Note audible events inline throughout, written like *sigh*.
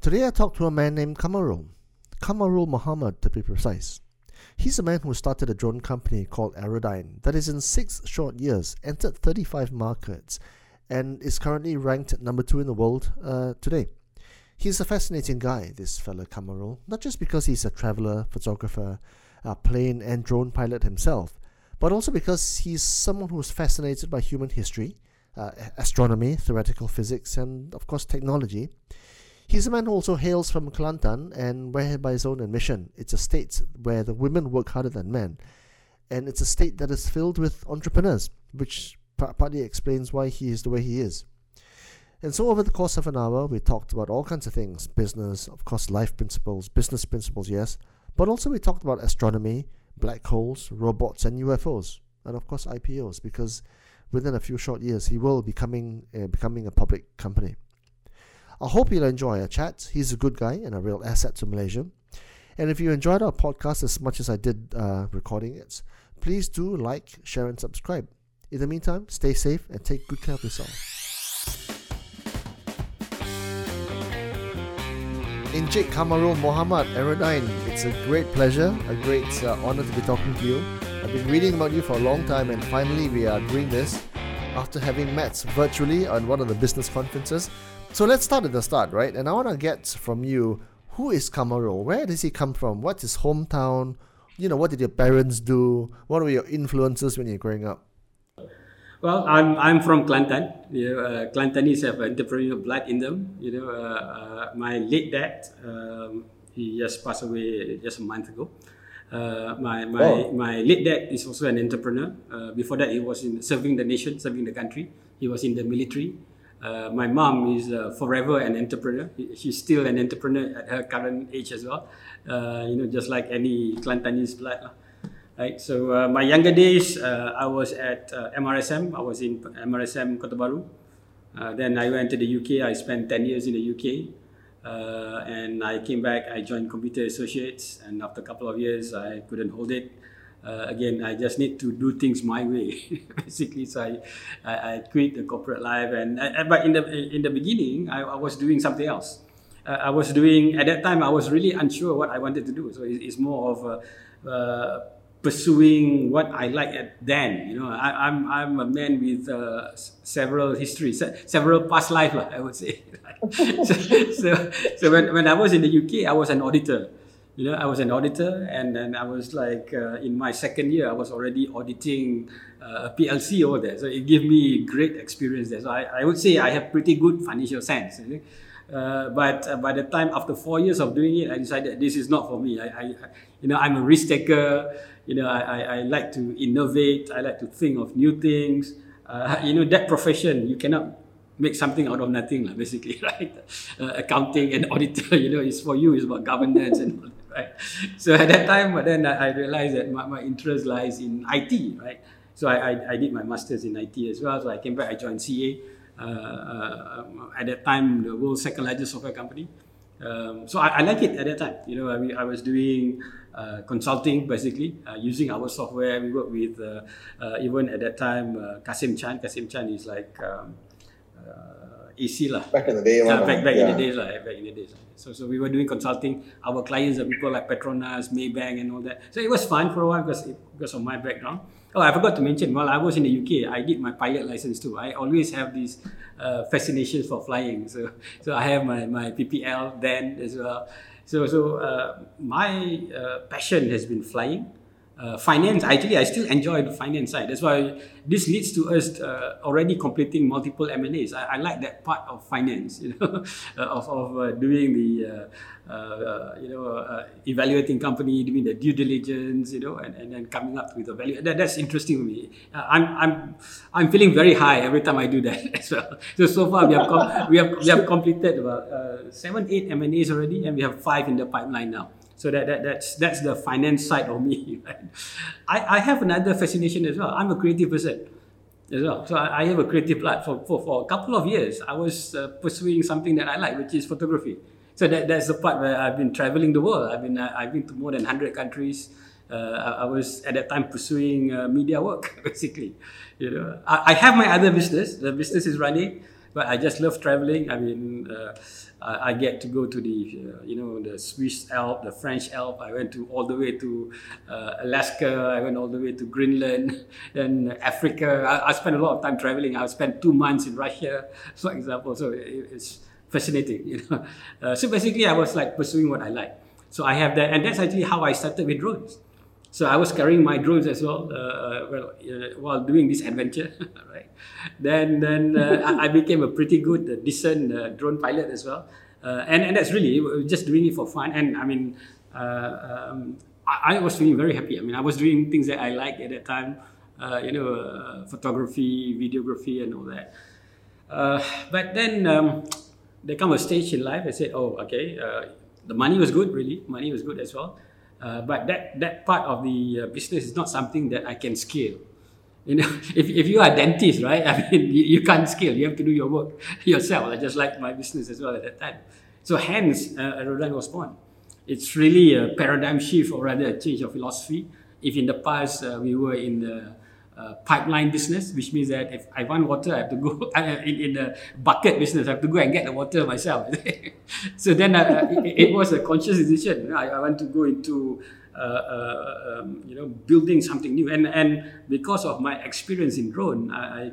Today I talked to a man named Kamarul, Kamarul Muhammad to be precise. He's a man who started a drone company called Aerodyne that is in six short years entered 35 markets and is currently ranked number two in the world uh, today. He's a fascinating guy, this fellow Kamarul, not just because he's a traveler, photographer, a plane and drone pilot himself, but also because he's someone who's fascinated by human history, uh, astronomy, theoretical physics, and of course technology. He's a man who also hails from Kelantan, and where by his own admission, it's a state where the women work harder than men. And it's a state that is filled with entrepreneurs, which partly explains why he is the way he is. And so, over the course of an hour, we talked about all kinds of things business, of course, life principles, business principles, yes, but also we talked about astronomy, black holes, robots, and UFOs, and of course, IPOs, because within a few short years, he will be coming, uh, becoming a public company. I hope you'll enjoy our chat. He's a good guy and a real asset to Malaysia. And if you enjoyed our podcast as much as I did uh, recording it, please do like, share, and subscribe. In the meantime, stay safe and take good care of yourself. Encik Kamarul Muhammad Aerodyne, it's a great pleasure, a great uh, honor to be talking to you. I've been reading about you for a long time, and finally, we are doing this after having met virtually on one of the business conferences. So let's start at the start, right? And I want to get from you who is Kamarul? Where does he come from? What's his hometown? You know, what did your parents do? What were your influences when you're growing up? Well, I'm, I'm from Kelantan. You know, uh, Kelantanese have entrepreneurial blood in them. You know, uh, uh, my late dad, um, he just passed away just a month ago. Uh, my my, oh. my late dad is also an entrepreneur. Uh, before that, he was in serving the nation, serving the country. He was in the military. Uh, my mom is uh, forever an entrepreneur. She's still an entrepreneur at her current age as well. Uh, you know, just like any Kelantanese blood. Right. So uh, my younger days, uh, I was at MRSM. I was in MRSM Kota Bharu. then I went to the UK. I spent ten years in the UK. and I came back. I joined Computer Associates, and after a couple of years, I couldn't hold it uh, again, I just need to do things my way, *laughs* basically. So I, I, I, quit the corporate life, and uh, but in the in the beginning, I, I was doing something else. Uh, I was doing at that time. I was really unsure what I wanted to do. So it, it's more of a, uh, pursuing what I like at then. You know, I, am I'm, I'm a man with uh, several histories, several past life, *laughs* I would say. *laughs* so, so, so when, when I was in the UK, I was an auditor you know, I was an auditor, and then I was like, uh, in my second year, I was already auditing uh, a PLC over there. So it gave me great experience there. So I, I would say I have pretty good financial sense. Uh, but uh, by the time after four years of doing it, I decided this is not for me. I, I you know, I'm a risk taker. You know, I, I, I, like to innovate. I like to think of new things. Uh, *laughs* you know, that profession you cannot make something out of nothing, basically, *laughs* right? Uh, accounting and auditor, *laughs* you know, is for you. It's about governance and all right? *laughs* So at that time, but then I realized that my, my interest lies in IT, right? So I, I, I, did my master's in IT as well. So I came back, I joined CA. Uh, uh, at that time, the world's second largest software company. Um, so I, I like it at that time. You know, I, I was doing uh, consulting basically uh, using our software. We work with uh, uh even at that time Kasim Chan. Kasim Chan is like um, AC lah. Back in the day, yeah, back, back yeah. in the days lah. Back in the days. So, so we were doing consulting. Our clients are people like Petronas, Maybank, and all that. So it was fun for a while because because of my background. Oh, I forgot to mention. While I was in the UK, I did my pilot license too. I always have this uh, fascination for flying. So, so I have my, my PPL then as well. So, so uh, my uh, passion has been flying uh, finance, actually, I still enjoy the finance side. That's why this leads to us uh, already completing multiple M&As. I, I, like that part of finance, you know, *laughs* uh, of, of uh, doing the, uh, uh, you know, evaluating company, doing the due diligence, you know, and, and then coming up with a value. That, that's interesting to me. I'm, I'm, I'm feeling very high every time I do that *laughs* as well. So, so far we have, com- we have, we have completed about seven, eight M&As already, and we have five in the pipeline now. So that, that that's that's the finance side of me. *laughs* Right? I, I have another fascination as well. I'm a creative person as well. So I, I have a creative life for, for, for a couple of years. I was uh, pursuing something that I like, which is photography. So that, that's the part where I've been traveling the world. I've been uh, I've been to more than hundred countries. Uh, I, I, was at that time pursuing uh, media work, *laughs* basically. You know, I, I, have my other business. The business is running, but I just love traveling. I mean, uh, uh, I get to go to the uh, you know the Swiss Alp, the French Alp. I went to all the way to uh, Alaska. I went all the way to Greenland, *laughs* then Africa. I, I spent a lot of time traveling. I spent two months in Russia, *laughs* for example. So it, it's fascinating, *laughs* you know. Uh, so basically, I was like pursuing what I like. So I have that, and that's actually how I started with drones. So I was carrying my drones as well, uh, uh well, uh, while doing this adventure, *laughs* right? Then, then uh, I became a pretty good, uh, decent uh, drone pilot as well, and and that's really just doing it for fun. And I mean, um, I, I, was feeling very happy. I mean, I was doing things that I liked at that time, you know, photography, videography, and all that. but then um, there come a stage in life. I said, oh, okay, the money was good, really. Money was good as well. Uh, but that, that part of the uh, business is not something that I can scale. You know, *laughs* if, if you are a dentist, right? I mean, you, you can't scale. You have to do your work *laughs* yourself. just like my business as well at that time. So hence, uh, Aerodyne was born. It's really a paradigm shift or rather a change of philosophy. If in the past uh, we were in the uh, pipeline business, which means that if I want water, I have to go *laughs* in, in the bucket business. I have to go and get the water myself. *laughs* so then uh, it, it, was a conscious decision. I, I want to go into uh, uh, um, you know building something new, and and because of my experience in drone, I, I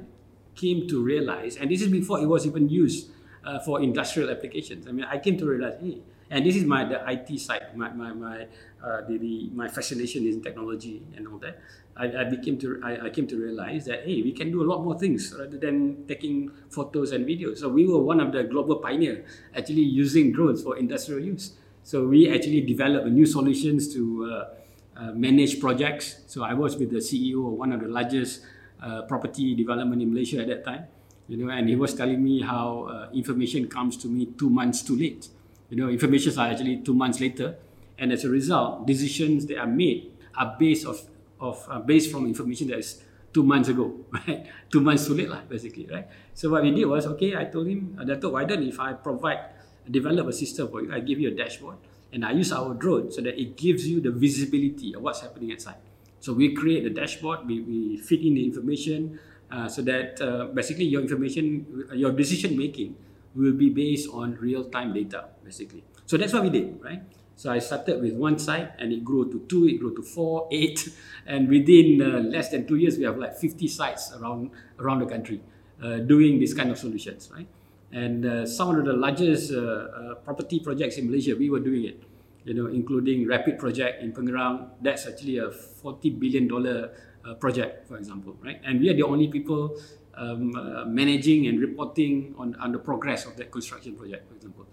came to realize, and this is before it was even used uh, for industrial applications. I mean, I came to realize, hey, and this is my the IT side, my my my uh, the, the my fascination is in technology and all that. I, I became to I, I came to realize that hey, we can do a lot more things rather than taking photos and videos. So we were one of the global pioneer actually using drones for industrial use. So we actually developed new solutions to uh, uh, manage projects. So I was with the CEO of one of the largest uh, property development in Malaysia at that time. You know, and he was telling me how uh, information comes to me two months too late. You know, information are actually two months later, and as a result, decisions that are made are based of of uh, based from information that is two months ago, *laughs* right? Two months too late, lah, basically, right? So what we did was, okay, I told him, uh, Dato, why don't if I provide, develop a system for you, I give you a dashboard, and I use our drone so that it gives you the visibility of what's happening at site. So we create the dashboard, we, we fit in the information, uh, so that uh, basically your information, your decision making will be based on real-time data, basically. So that's what we did, right? So I started with one site and it grew to two, it grew to four, *laughs* eight, and within uh, less than two years, we have like 50 sites around, around the country uh, doing this kind of solutions, right? And uh, some of the largest uh, uh, property projects in Malaysia, we were doing it, you know, including Rapid project in Pengerang. That's actually a $40 billion uh, project, for example, right? And we are the only people um, managing and reporting on, on the progress of that construction project, for example.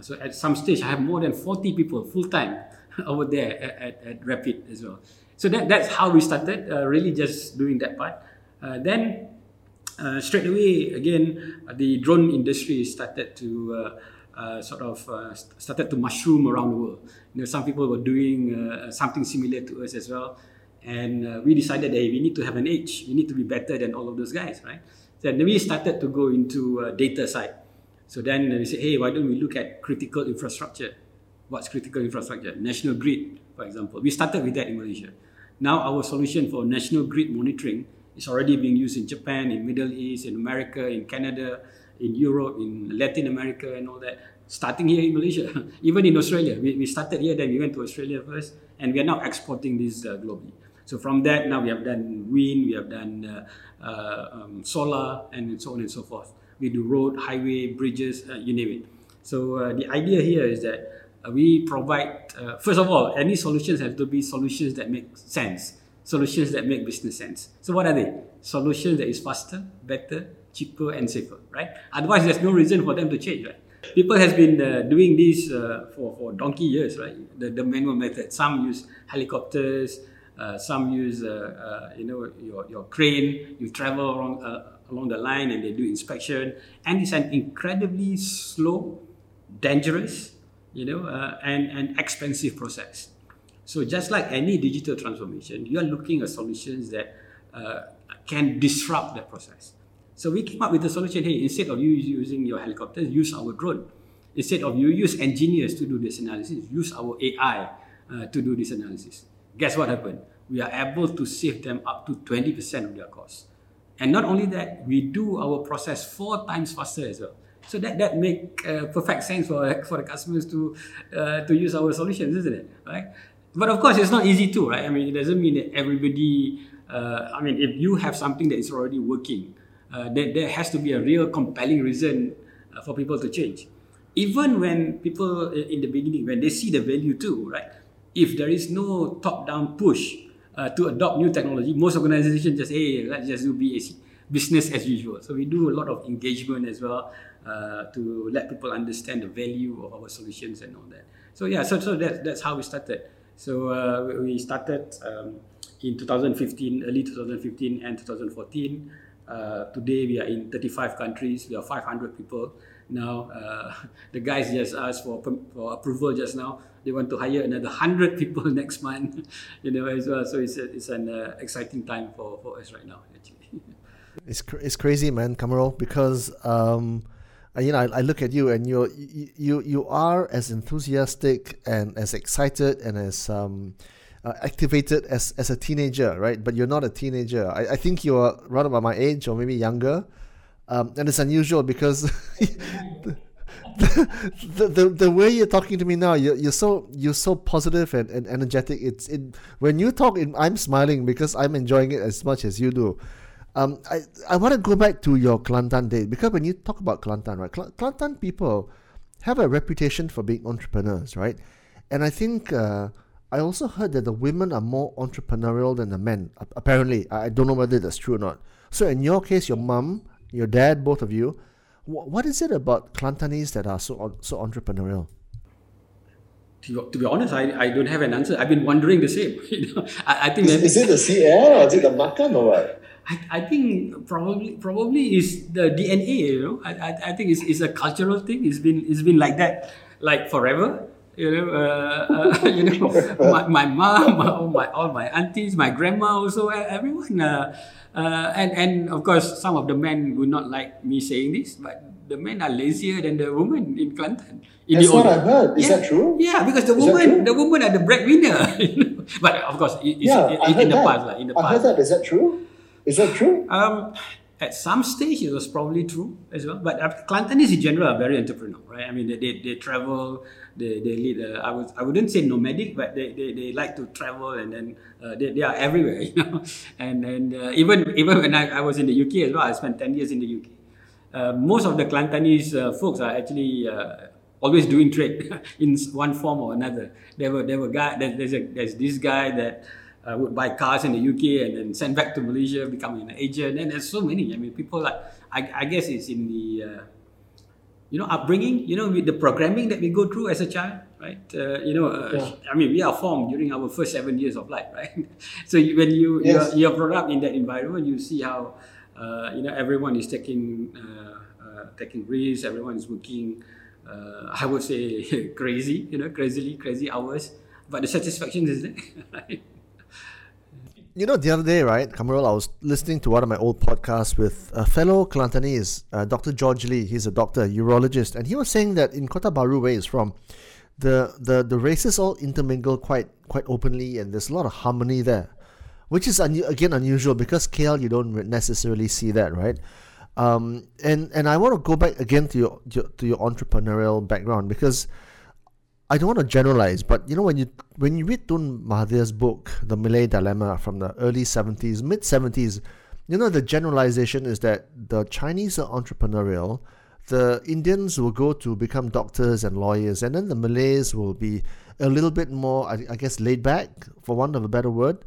So at some stage, I have more than 40 people full time *laughs* over there at, at, at, Rapid as well. So that, that's how we started, uh, really just doing that part. Uh, then uh, straight away, again, the drone industry started to uh, uh, sort of uh, started to mushroom around the world. You know, some people were doing something similar to us as well. And we decided, hey, we need to have an edge. We need to be better than all of those guys, right? So then we started to go into data side. So then we say, hey, why don't we look at critical infrastructure? What's critical infrastructure? National grid, for example. We started with that in Malaysia. Now our solution for national grid monitoring is already being used in Japan, in Middle East, in America, in Canada, in Europe, in Latin America, and all that. Starting here in Malaysia, *laughs* even in Australia. We, we started here, then we went to Australia first, and we are now exporting this uh, globally. So from that, now we have done wind, we have done uh, uh, um, solar, and so on and so forth we do road, highway, bridges, uh, you name it. So uh, the idea here is that uh, we provide, uh, first of all, any solutions have to be solutions that make sense, solutions that make business sense. So what are they? Solutions that is faster, better, cheaper, and safer, right? Otherwise, there's no reason for them to change, right? People has been uh, doing this uh, for, for donkey years, right? The, the manual method. Some use helicopters, some use, you know, your, your crane. You travel around, along the line and they do inspection. And it's an incredibly slow, dangerous, you know, uh, and, and expensive process. So just like any digital transformation, you are looking at solutions that uh, can disrupt that process. So we came up with the solution, hey, instead of you using your helicopters, use our drone. Instead of you use engineers to do this analysis, use our AI uh, to do this analysis. Guess what happened? We are able to save them up to 20% of their costs. And not only that, we do our process four times faster as well. So that that make uh, perfect sense for *laughs* for the customers to uh, to use our solutions, isn't it? Right. But of course, it's not easy too, right? I mean, it doesn't mean that everybody. Uh, I mean, if you have something that is already working, uh, there, there has to be a real compelling reason uh, for people to change. Even when people in the beginning, when they see the value too, right? If there is no top-down push uh, to adopt new technology, most organizations just hey, let's just do BAC, business as usual. So we do a lot of engagement as well uh, to let people understand the value of our solutions and all that. So yeah, so so that's that's how we started. So uh, we started um, in 2015, early 2015 and 2014. Uh, today we are in 35 countries. We are 500 people now. Uh, *laughs* the guys just asked for, for approval just now. They want to hire another 100 people *laughs* next month. *laughs* you know, as well. So it's, a, it's an uh, exciting time for, for us right now, actually. it's, cr- it's crazy, man, Kamarul, because um, you know, I, I, look at you and you you you are as enthusiastic and as excited and as um, uh, activated as, as a teenager, right? But you're not a teenager. I, I think you're right about my age or maybe younger. Um, and it's unusual because the, *laughs* the, the, the, way you're talking to me now, you're, you're so you're so positive and, and energetic. It's it when you talk, I'm smiling because I'm enjoying it as much as you do. Um, I, I want to go back to your Kelantan day because when you talk about Kelantan, right, Kelantan people have a reputation for being entrepreneurs, right? And I think uh, I also heard that the women are more entrepreneurial than the men. Apparently, I don't know whether that's true or not. So, in your case, your mom, your dad, both of you, what is it about Kelantanese that are so so entrepreneurial? To, to be honest, I, I don't have an answer. I've been wondering the same. *laughs* you know, I, I think is, is it the CL or is it the makan or what? I, I think probably probably is the DNA. You know, I, I, I think it's, it's a cultural thing. It's been it's been like that like forever you know, uh, uh, *laughs* you know, my, my mom, all my all my aunties, my grandma, also everyone, uh, uh, and and of course some of the men would not like me saying this, but the men are lazier than the women in Kelantan. In That's what I heard. Is yeah, that true? Yeah, because the Is woman, the woman are the breadwinner. *laughs* but of course, it's, yeah, it, in, in the that. past, like, in the I past. heard that. Is that true? Is that true? Um, at some stage it was probably true as well. But uh, Kelantanese in general are very entrepreneurial, right? I mean, they, they, they travel, they, they lead, I, would, I wouldn't say nomadic, but they, they, they like to travel and then uh, they, they are everywhere, *laughs* you know. And, and uh, even, even when I, I was in the UK as well, I spent 10 years in the UK. Uh, most of the Kelantanese uh, folks are actually uh, always doing trade *laughs* in one form or another. There were, there were guy, there's, there's, a, there's this guy that uh, would buy cars in the UK and then send back to Malaysia, becoming an agent. And there's so many. I mean, people like, I, I guess it's in the, uh, you know, upbringing, you know, with the programming that we go through as a child, right? Uh, you know, uh, yeah. I mean, we are formed during our first seven years of life, right? *laughs* so when you, yes. you're, you're, brought up in that environment, you see how, uh, you know, everyone is taking, uh, taking risks, everyone is working, *laughs* I would say *laughs* crazy, you know, crazily, crazy hours. But the satisfaction is there, right? You know, the other day, right, Kamarul, I was listening to one of my old podcasts with a fellow Kelantanese, uh, Dr. George Lee. He's a doctor, urologist, and he was saying that in Kota Bharu, where he's from, the, the, the races all intermingle quite quite openly, and there's a lot of harmony there, which is un- again unusual because KL you don't necessarily see that, right? Um, and and I want to go back again to your to your entrepreneurial background because I don't want to generalize, but you know when you when you read Tun Mahathir's book, The Malay Dilemma from the early seventies, mid seventies, you know the generalization is that the Chinese are entrepreneurial, the Indians will go to become doctors and lawyers, and then the Malays will be a little bit more, I, I guess, laid back, for want of a better word.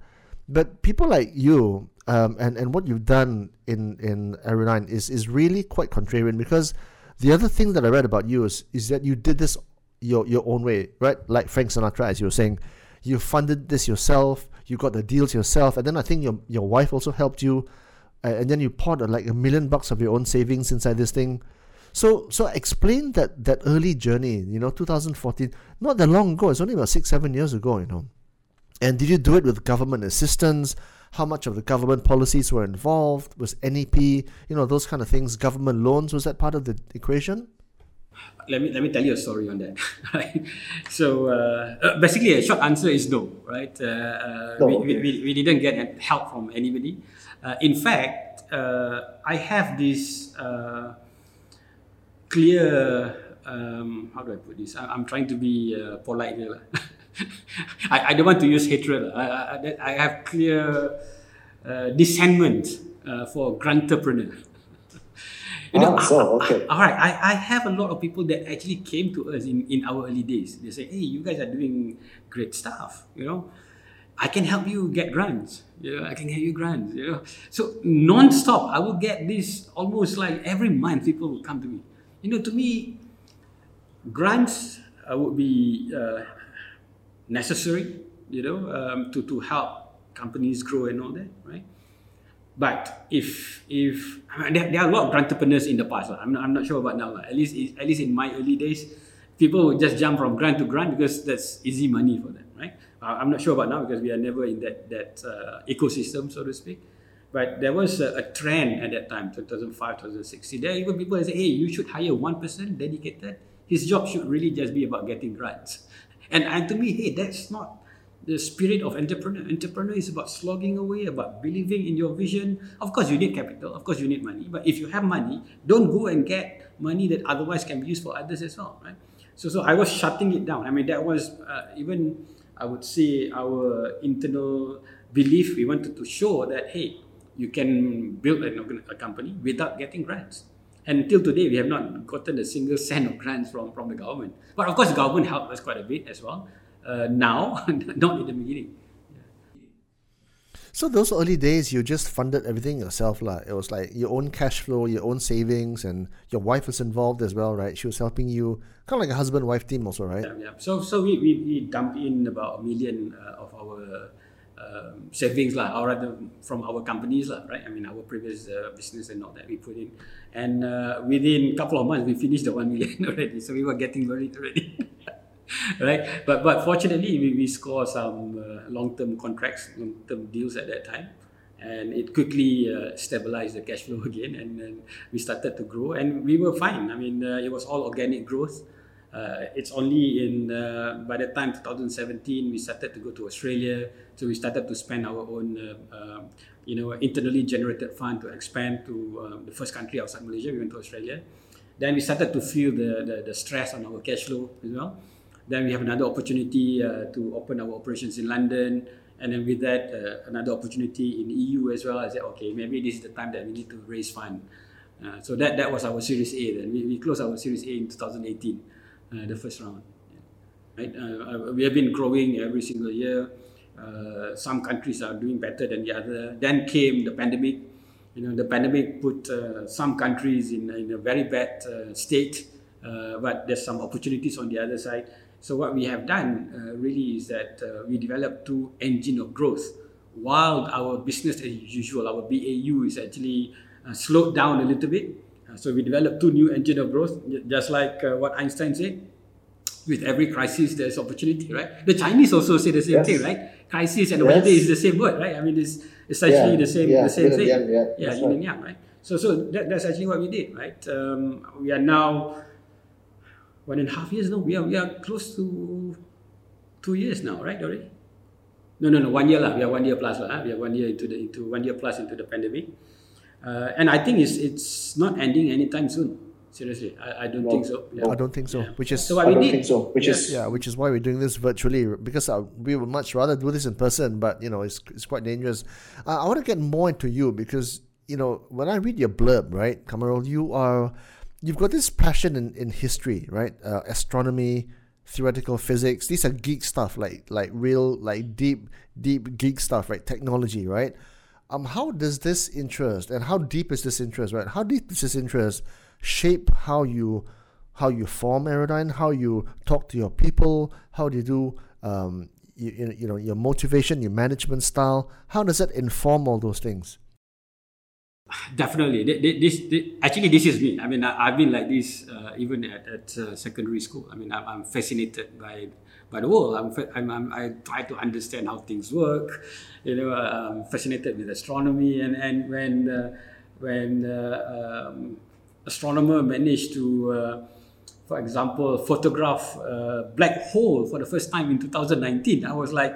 But people like you um, and and what you've done in in Aerodyne is is really quite contrarian because the other thing that I read about you is is that you did this your your own way, right? Like Frank Sinatra, as you were saying, you funded this yourself, you got the deals yourself, and then I think your your wife also helped you, uh, and then you poured uh, like a million bucks of your own savings inside this thing. So so explain that that early journey, you know, 2014, not that long ago. It's only about six seven years ago, you know. And did you do it with government assistance? How much of the government policies were involved? Was NEP, you know, those kind of things, government loans, was that part of the equation? Let me let me tell you a story on that. *laughs* Right. So uh, uh, basically, a short answer is no. Right. Uh, uh no, we, we, we, didn't get help from anybody. Uh, in fact, uh, I have this clear. Um, how do I put this? I, I'm trying to be uh, polite here. *laughs* I, I don't want to use hatred. I, I, I- have clear uh, discernment uh, for entrepreneur. You know, Ah, so, okay. all right, I, I have a lot of people that actually came to us in, in our early days. They say, hey, you guys are doing great stuff, you know. I can help you get grants. You know, I can get you grants, you know. So non-stop, I will get this almost like every month people will come to me. You know, to me, grants uh, would be uh, necessary, you know, um, to, to help companies grow and all that, right? But if if there, there are a lot of entrepreneurs in the past. I'm not, I'm not sure about now. At least at least in my early days, people would just jump from grant to grant because that's easy money for them, right? Uh, I'm not sure about now because we are never in that that uh, ecosystem, so to speak. But there was a, a trend at that time, 2005, 2006. There are even people that say, hey, you should hire one person dedicated. His job should really just be about getting grants. And, and to me, hey, that's not the spirit of entrepreneur. Entrepreneur is about slogging away, about believing in your vision. Of course, you need capital. Of course, you need money. But if you have money, don't go and get money that otherwise can be used for others as well, right? So, so I was shutting it down. I mean, that was uh, even I would say our internal belief. We wanted to show that hey, you can build an a company without getting grants. And until today, we have not gotten a single *laughs* cent of grants from, from the government. But of course, the government helped us quite a bit as well. Uh, now, *laughs* not in the beginning. So those early days, you just funded everything yourself, lah. It was like your own cash flow, your own savings, and your wife was involved as well, right? She was helping you, kind of like a husband-wife team, also, right? Yeah, yeah. So, so we, we, we dump in about a million uh, of our um, savings, lah, or rather from our companies, lah, right? I mean, our previous uh, business and all that we put in. And uh, within a couple of months, we finished the one million *laughs* already. So we were getting worried already. *laughs* *laughs* right? But but fortunately, we, we score some uh, long term contracts, long term deals at that time, and it quickly uh, stabilized the cash flow *laughs* again, and then we started to grow, and we were fine. I mean, uh, it was all organic growth. Uh, it's only in uh, by the time 2017 we started to go to Australia, so we started to spend our own, uh, um, you know, internally generated fund to expand to um, the first country outside Malaysia. We went to Australia. Then we started to feel the, the, the stress on our cash flow as well. Then we have another opportunity uh, to open our operations in London, and then with that uh, another opportunity in EU as well. I said, okay, maybe this is the time that we need to raise fund. Uh, so that that was our Series A. Then we, we closed our Series A in 2018, uh, the first round. Right, uh, uh, we have been growing every single year. Uh, some countries are doing better than the other. Then came the pandemic. You know, the pandemic put uh, some countries in, in a very bad uh, state, uh, but there's some opportunities on the other side. So what we have done uh, really is that uh, we developed two engine of growth. While our business as usual, our BAU is actually uh, slowed down a little bit. Uh, so we developed two new engine of growth, just like uh, what Einstein said. With every crisis, there's opportunity, right? The Chinese also say the same Yes. thing, right? Crisis and Yes. opportunity is the same word, right? I mean, it's essentially Yeah, the same, yeah, the same and thing. yang, yeah, yeah, yin right. and yang, right? So, so that, that's actually what we did, right? Um, we are now one and a half years. now. we are we are close to two years now, right? Already? No, no, no. One year lah. We are one year plus lah. We are one year into the into one year plus into the pandemic, uh, and I think it's it's not ending anytime soon. Seriously, I, I don't No, think so. Yeah. I don't think so. Yeah. Which is So what I we don't did? think so. Which is yeah, which is why we're doing this virtually because uh, we would much rather do this in person, but you know it's it's quite dangerous. Uh, I want to get more into you because you know when I read your blurb, right, Kamarul, you are you've got this passion in, in history, right? Uh, astronomy, theoretical physics. These are geek stuff, like like real like deep deep geek stuff, right? Technology, right? Um, how does this interest and how deep is this interest, right? How deep does this interest shape how you how you form Aerodyne, how you talk to your people, how do you do um, you you know your motivation, your management style? How does that inform all those things? *sighs* Definitely. Thi- thi- This, actually, this is me. I mean, I, I've been like this uh, even at, at uh, secondary school. I mean, I'm, I'm fascinated by by the world. I'm, I'm, I'm, I try to understand how things work. You know, uh, I'm fascinated with astronomy, and and when uh, when uh, um, astronomer managed to uh, for example, photograph a black hole for the first time in 2019. I was like,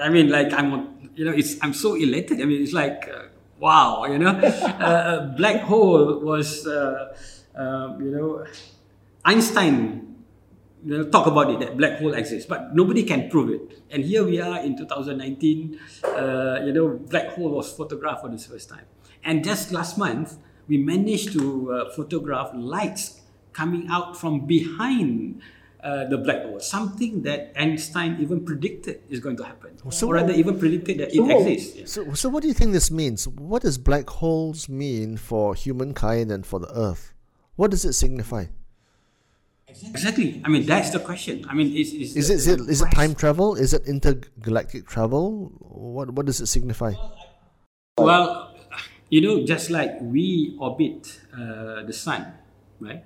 I mean, like I'm, you know, it's I'm so elated. I mean, it's like, uh, wow, you know, *laughs* uh, a black hole was, uh, um, you know, Einstein you know, talk about it that black hole exists, but nobody can prove it. And here we are in 2019. Uh, you know, black hole was photographed for the first time, and just last month we managed to uh, photograph lights coming out from behind. Uh, the black hole, something that Einstein even predicted is going to happen, So or rather, even predicted that it exists. Yeah. So, so what do you think this means? What does black holes mean for humankind and for the Earth? What does it signify? Exactly. I mean, that's the question. I mean, is is, Is it is it, is it time travel? Is it intergalactic travel? What what does it signify? Well, you know, just like we orbit uh, the sun, right?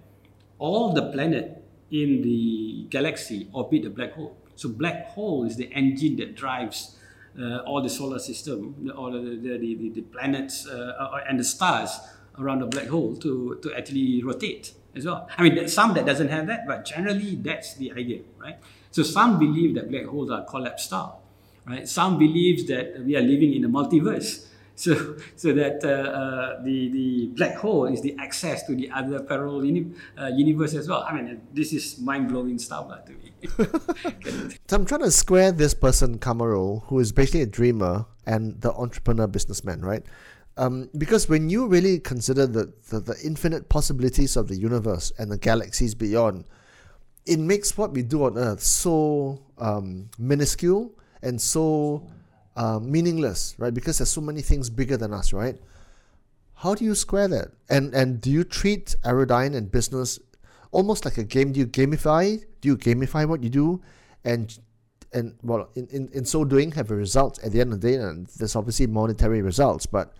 All the planet in the galaxy orbit a black hole. So black hole is the engine that drives uh, all the solar system, all the the, the, the, planets uh, and the stars around the black hole to, to actually rotate as well. I mean, some that doesn't have that, but generally that's the idea, right? So some believe that black holes are collapsed star, right? Some believes that we are living in a multiverse. So, so that uh, uh, the the black hole is the access to the other parallel uni- uh, universe as well. I mean, this is mind blowing stuff lah to me. *laughs* So I'm trying to square this person, Kamarul, who is basically a dreamer and the entrepreneur businessman, right? Um, because when you really consider the, the, the infinite possibilities of the universe and the galaxies beyond, it makes what we do on Earth so um, minuscule and so uh, meaningless, right? Because there's so many things bigger than us, right? How do you square that? And and do you treat Aerodyne and business almost like a game? Do you gamify? Do you gamify what you do? And and well, in, in, in so doing, have a result at the end of the day, and there's obviously monetary results. But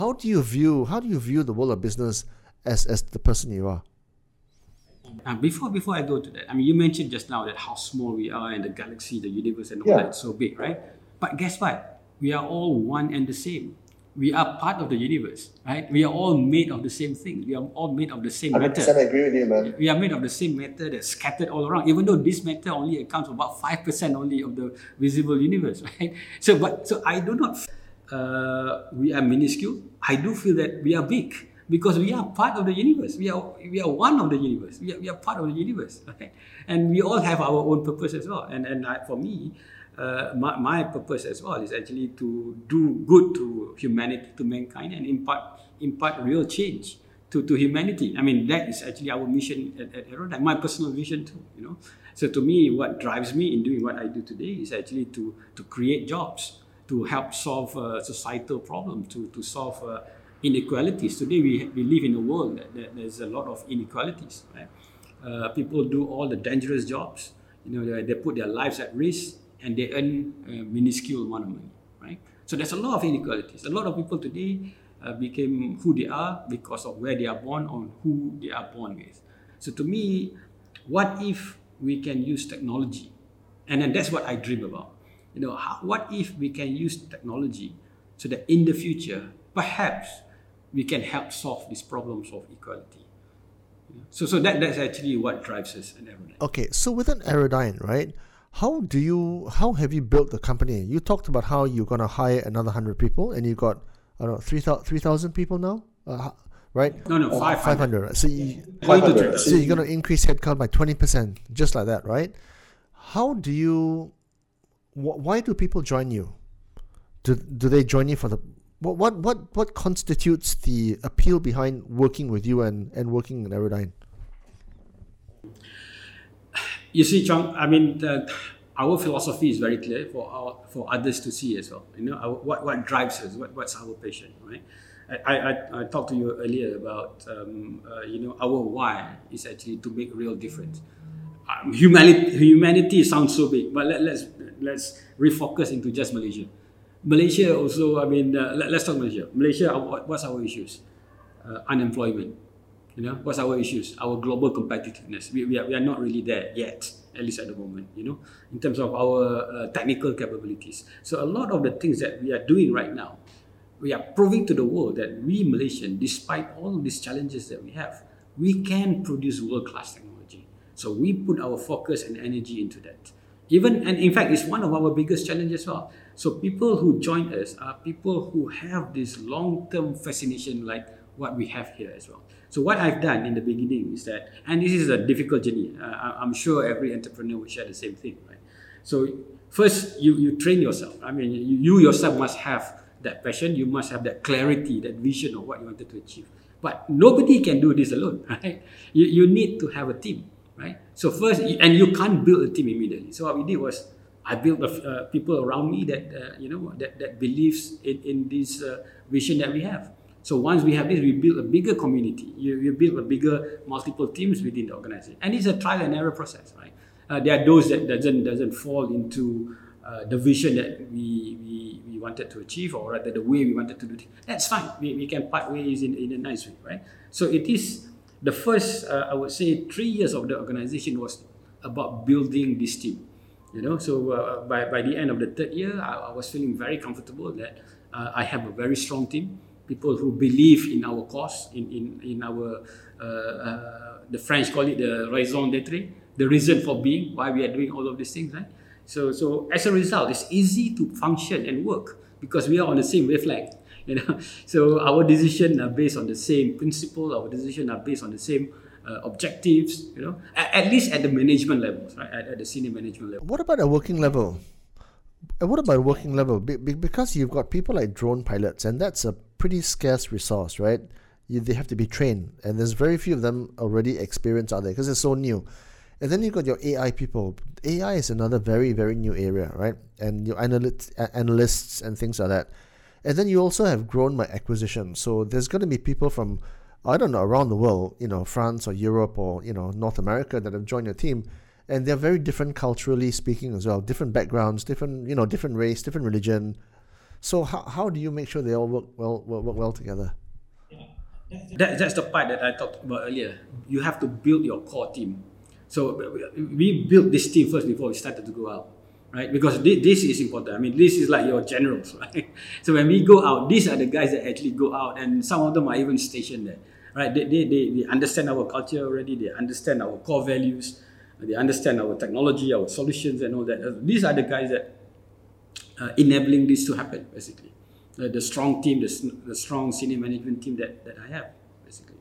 how do you view how do you view the world of business as as the person you are? Uh, before before I go to that, I mean, you mentioned just now that how small we are in the galaxy, the universe, and all Yeah. that, so big, right? But guess what? We are all one and the same. We are part of the universe, right? We are all made of the same thing. We are all made of the same 100% matter. agree with you, man. We are made of the same matter that's scattered all around. Even though this matter only accounts for about five percent only of the visible universe, *laughs* right? So, but so I do not. Uh, we are minuscule. I do feel that we are big because we are part of the universe. We are we are one of the universe. We are, we are part of the universe, *laughs* right? And we all have our own purpose as well. And and I, for me, uh, my, my purpose as well is actually to do good to humanity, to mankind, and impart impart real change to, to humanity. I mean, that is actually our mission at, at my personal vision too, you know. So to me, what drives me in doing what I do today is actually to, to create jobs, to help solve uh, societal problems, to, to solve uh, inequalities. Today, we, we live in a world that, that there's a lot of inequalities, right? Uh, people do all the dangerous jobs, you know, they, they put their lives at risk and they earn a minuscule amount of money, right? So there's a lot of inequalities. A lot of people today uh, became who they are because of where they are born or who they are born with. So to me, what if we can use technology? And then that's what I dream about. You know, how, what if we can use technology so that in the future, perhaps we can help solve these problems of equality. So, so that, that's actually what drives us at Aerodyne. Okay, so with an Aerodyne, right? How do you how have you built the company? You talked about how you're gonna hire another hundred people, and you got I don't know three thousand people now, uh, right? No, no, 500. Five hundred. So you Going to 500. 3,000. so you're gonna increase headcount by twenty percent, just like that, right? How do you? Wh- why do people join you? Do do they join you for the what what what what constitutes the appeal behind working with you and and working in Aerodyne? You see, Chong, I mean, the, our philosophy is very clear for our, for others to see as well. You know, our, what, what drives us, what, what's our passion, right? I, I, I talked to you earlier about, um, uh, you know, our why is actually to make real difference. Um, humanity, humanity sounds so big, but let, let's, let's refocus into just Malaysia. Malaysia also, I mean, uh, let, us talk Malaysia. Malaysia, what, what's our issues? Uh, unemployment, you know, what's our issues? Our global competitiveness. We, we, are, we are not really there yet, at least at the moment, you know, in terms of our uh, technical capabilities. So a lot of the things that we are doing right now, we are proving to the world that we Malaysian, despite all these challenges that we have, we can produce world-class technology. So we put our focus and energy into that. Even and in fact, it's one of our biggest challenges as well. So people who join us are people who have this long-term fascination like what we have here as well. So what I've done in the beginning is that, and this is a difficult journey. Uh, I'm sure every entrepreneur will share the same thing, right? So first, you you train yourself. I mean, you, you yourself must have that passion. You must have that clarity, that vision of what you wanted to achieve. But nobody can do this alone, *laughs* right? You, you need to have a team, right? So first, and you can't build a team immediately. So what we did was I built uh, people around me that uh, you know that, that believes in, in this uh, vision that we have. So once we have this, we build a bigger community. You, you build a bigger multiple teams within the organization, and it's a trial and error process, right? Uh, there are those that doesn't doesn't fall into uh, the vision that we, we we wanted to achieve, or rather the way we wanted to do it. That's fine. We, we can part ways in, in a nice way, right? So it is the first, uh, I would say, three years of the organization was about building this team. You know, so uh, by, by the end of the third year, I, I was feeling very comfortable that uh, I have a very strong team, people who believe in our cause, in in, in our uh, uh, the French call it the raison d'être, the reason for being, why we are doing all of these things, right? So so as a result, it's easy to function and work because we are on the same wavelength. *laughs* You know, so our decisions are based on the same principle. Our decisions are based on the same uh, objectives. You know, at, at least at the management levels, right? At, at the senior management level. What about a working level? And what about working level? Be- be- because you've got people like drone pilots, and that's a pretty scarce resource, right? You, they have to be trained, and there's very few of them already experienced out there because it's so new. And then you've got your AI people. AI is another very, very new area, right? And your analysts, analysts and things like that. And then you also have grown by acquisition. So there's going to be people from, I don't know, around the world, you know, France or Europe or, you know, North America that have joined your team. And they're very different culturally speaking as well, different backgrounds, different, you know, different race, different religion. So how, how do you make sure they all work well, work, work well together? That, that's the part that I talked about earlier. You have to build your core team. So we built this team first before we started to go out, right? Because thi- this is important. I mean, this is like your generals, *laughs* right? So when we go out, these are the guys that actually go out, and some of them are even stationed there, right? They, they, they, they understand our culture already. They understand our core values. They understand our technology, our solutions, and all that. Uh, These are the guys that uh, enabling this to happen, basically. Uh, the strong team, the, the strong senior management team that, that I have, basically.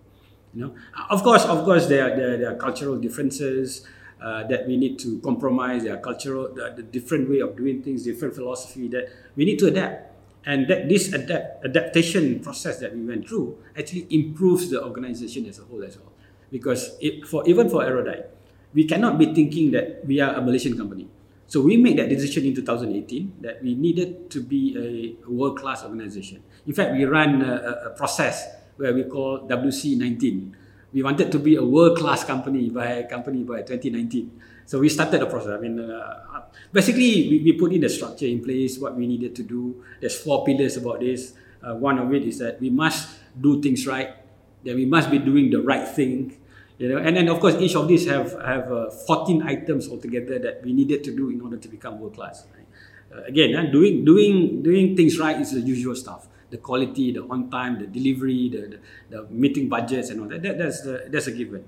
You know, Uh, of course, of course, there are, there, are- there are cultural differences uh, that we need to compromise. There are cultural, the, the different way of doing things, different philosophy that we need to adapt. And that this adapt, adaptation process that we went through actually improves the organization as a whole as well. Because it, for even for Aerodyne, we cannot be thinking that we are a Malaysian company. So we made that decision in 2018 that we needed to be a world-class organization. In fact, we ran a, a- process where we call WC19. We wanted to be a world-class company by company by 2019. So we started the process. I mean, uh, basically, we, we put in the structure in place, what we needed to do. There's four pillars about this. Uh, one of it is that we must do things right. That we must be doing the right thing you know and then of course each of these have have uh, 14 items altogether that we needed to do in order to become world class right? uh, again uh, doing doing doing things right is the usual stuff the quality the on time the delivery the, the, the meeting budgets and all that, that that's the, that's a given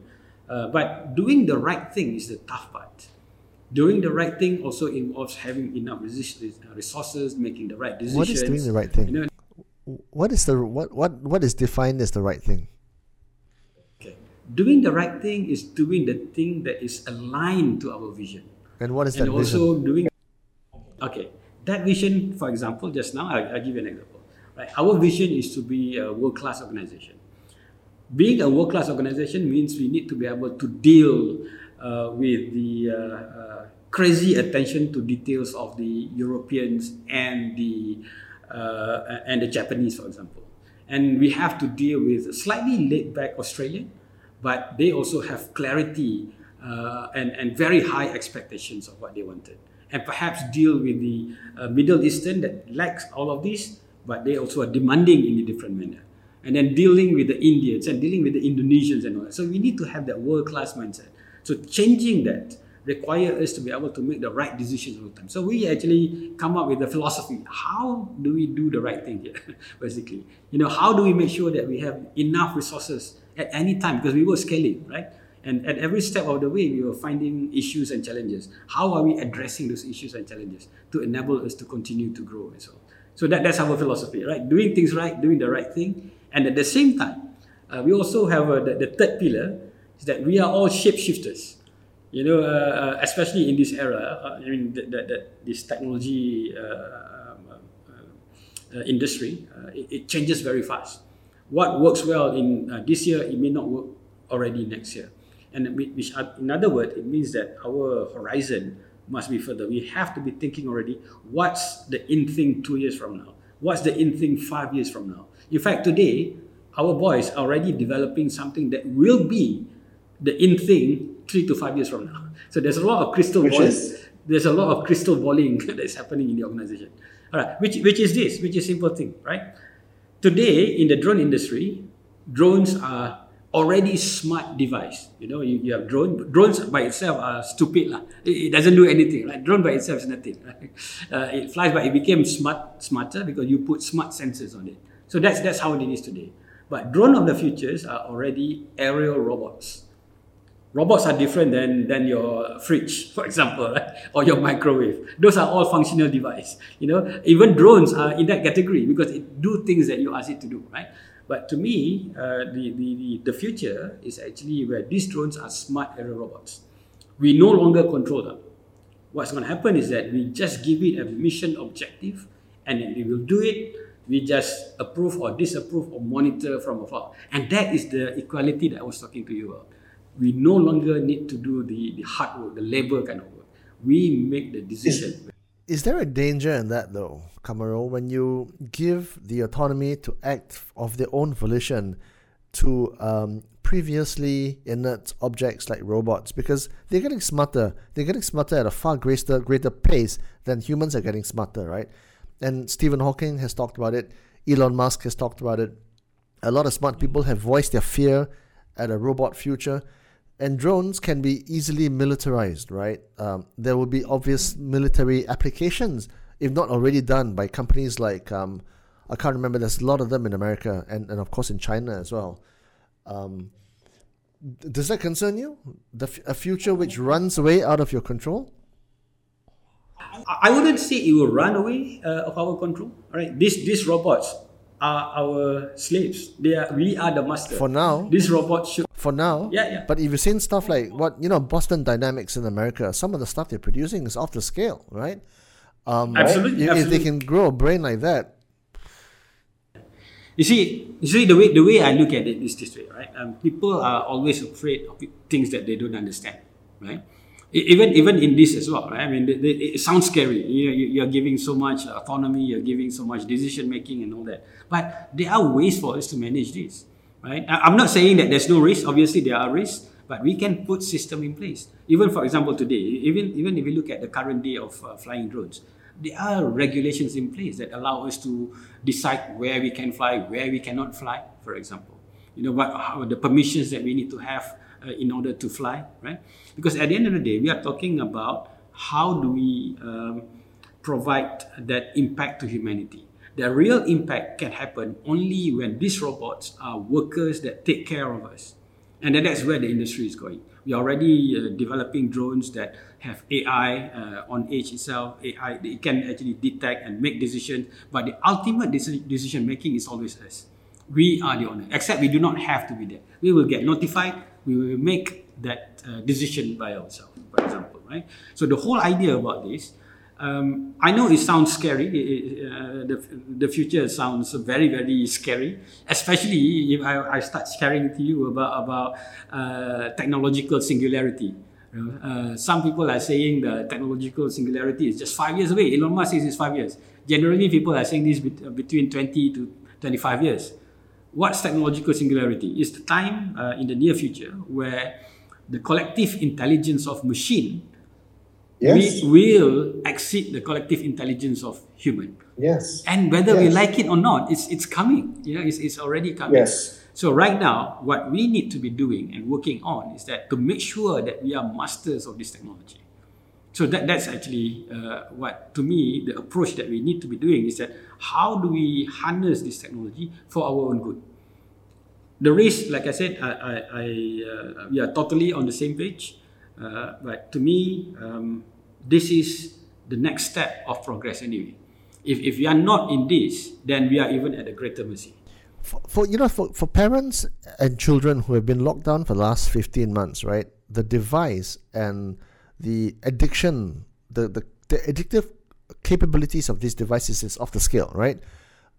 uh, but doing the right thing is the tough part doing the right thing also involves having enough resources making the right decisions What is doing the right thing? you know, What is the what what what is defined as the right thing? Doing the right thing is doing the thing that is aligned to our vision And what is that and vision? also doing okay that vision for example just now I, i'll give you an example right our vision is to be a world-class organization being a world-class organization means we need to be able to deal uh, with the uh, uh, crazy attention to details of the Europeans and the uh, and the Japanese, for example. And we have to deal with a slightly laid-back Australian, but they also have clarity uh, and and very high expectations of what they wanted, and perhaps deal with the uh, Middle Eastern that lacks all of this, but they also are demanding in a different manner and then dealing with the Indians and dealing with the Indonesians and all that. So we need to have that world class mindset. So changing that require us to be able to make the right decisions all the time. So we actually come up with the philosophy. How do we do the right thing here? *laughs* Basically, you know, how do we make sure that we have enough resources at any time because we were scaling, right? And at every step of the way, we were finding issues and challenges. How are we addressing those issues and challenges to enable us to continue to grow and so on? So that, that's our philosophy, right? Doing things right, doing the right thing, and at the same time, Uh, we also have uh, the, the third pillar is that we are all shapeshifters. You know, uh, uh, especially in this era, uh, I mean, that, that, that this technology uh, um, industry, it, it changes very fast. What works well in uh, this year, it may not work already next year. And which, in other words, it means that our horizon must be further. We have to be thinking already what's the in thing two years from now? What's the in thing five years from now? In fact, today, our boys are already developing something that will be the in thing three to five years from now. So there's a lot of crystal Which balling. is? There's a lot of crystal balling *laughs* that's happening in the organization. All right, which, which is this, which is simple thing, right? Today in the drone industry, drones are already smart device. You know, you, you have drone drones by itself are stupid lah. It, doesn't do anything. Right? Drone by itself is nothing. *laughs* Right? Uh, it flies, but it became smart smarter because you put smart sensors on it. So that's that's how it is today. But drone of the futures are already aerial robots robots are different than, than your fridge, for example, right? or your microwave. Those are all functional devices. You know, even drones are in that category because it do things that you ask it to do, right? But to me, uh, the, the, the, future is actually where these drones are smart aerial robots. We no longer control them. What's going to happen is that we just give it a mission objective and then we will do it. We just approve or disapprove or monitor from afar. And that is the equality that I was talking to you about. We no longer need to do the, the hard work, the labor kind of work. We make the decision. Is there a danger in that though, Kamarul, when you give the autonomy to act of their own volition to um, previously inert objects like robots? Because they're getting smarter. They're getting smarter at a far greater greater pace than humans are getting smarter, right? And Stephen Hawking has talked about it. Elon Musk has talked about it. A lot of smart people have voiced their fear at a robot future. And drones can be easily militarized, right? Um, there will be obvious military applications, if not already done by companies like, um, I can't remember, there's a lot of them in America and, and of course in China as well. Um, does that concern you? The f- a future which runs away out of your control? I wouldn't say it will run away uh, of our control. All right, these these robots are our slaves. They are we are the master. For now. these robots should. For now, Yeah, yeah. But if you've seen stuff like what you know, Boston Dynamics in America, some of the stuff they're producing is off the scale, right? Um, Absolutely, If, if they can grow a brain like that, You see, you see the way the way I look at it is this way, right? Um, people are always afraid of things that they don't understand, right? Even even in this as well, right? I mean, the, it sounds scary. You, you you're giving so much autonomy, you're giving so much decision making and all that. But there are ways for us to manage this, right? I'm not saying that there's no risk. Obviously, there are risks, but we can put system in place. Even for example, today, even even if we look at the current day of uh, flying drones, there are regulations in place that allow us to decide where we can fly, where we cannot fly, for example. You know, what how, the permissions that we need to have uh, in order to fly, right? Because at the end of the day, we are talking about how do we um, provide that impact to humanity. The real impact can happen only when these robots are workers that take care of us. And then that's where the industry is going. We are already uh, developing drones that have AI uh, on edge itself. AI it can actually detect and make decisions, but the ultimate decision making is always us. We are the owner, except we do not have to be there. We will get notified. We will make that uh, decision by ourselves, for example, right? So the whole idea about this um, I know it sounds scary. It- uh, the, the future sounds very, very scary, especially if I, I start sharing to you about, about uh, technological singularity. Uh, some people are saying the technological singularity is just five years away. Elon Musk says it's five years. Generally, people are saying this bet- between 20 to 25 years. What's technological singularity? It's the time uh, in the near future where the collective intelligence of machine Yes. we will exceed the collective intelligence of human. yes. And whether we like it or not, it's, it's coming. You know, it's, it's already coming. Yes. So right now, what we need to be doing and working on is that to make sure that we are masters of this technology. So that, that's actually uh, what, to me, the approach that we need to be doing is that how do we harness this technology for our own good? The risk, like I said, I, I, I uh, we are totally on the same page. Uh, but to me, um, this is the next step of progress anyway. If, if we are not in this, then we are even at a greater mercy. for, for you know for, for parents and children who have been locked down for the last 15 months right the device and the addiction the, the, the addictive capabilities of these devices is off the scale right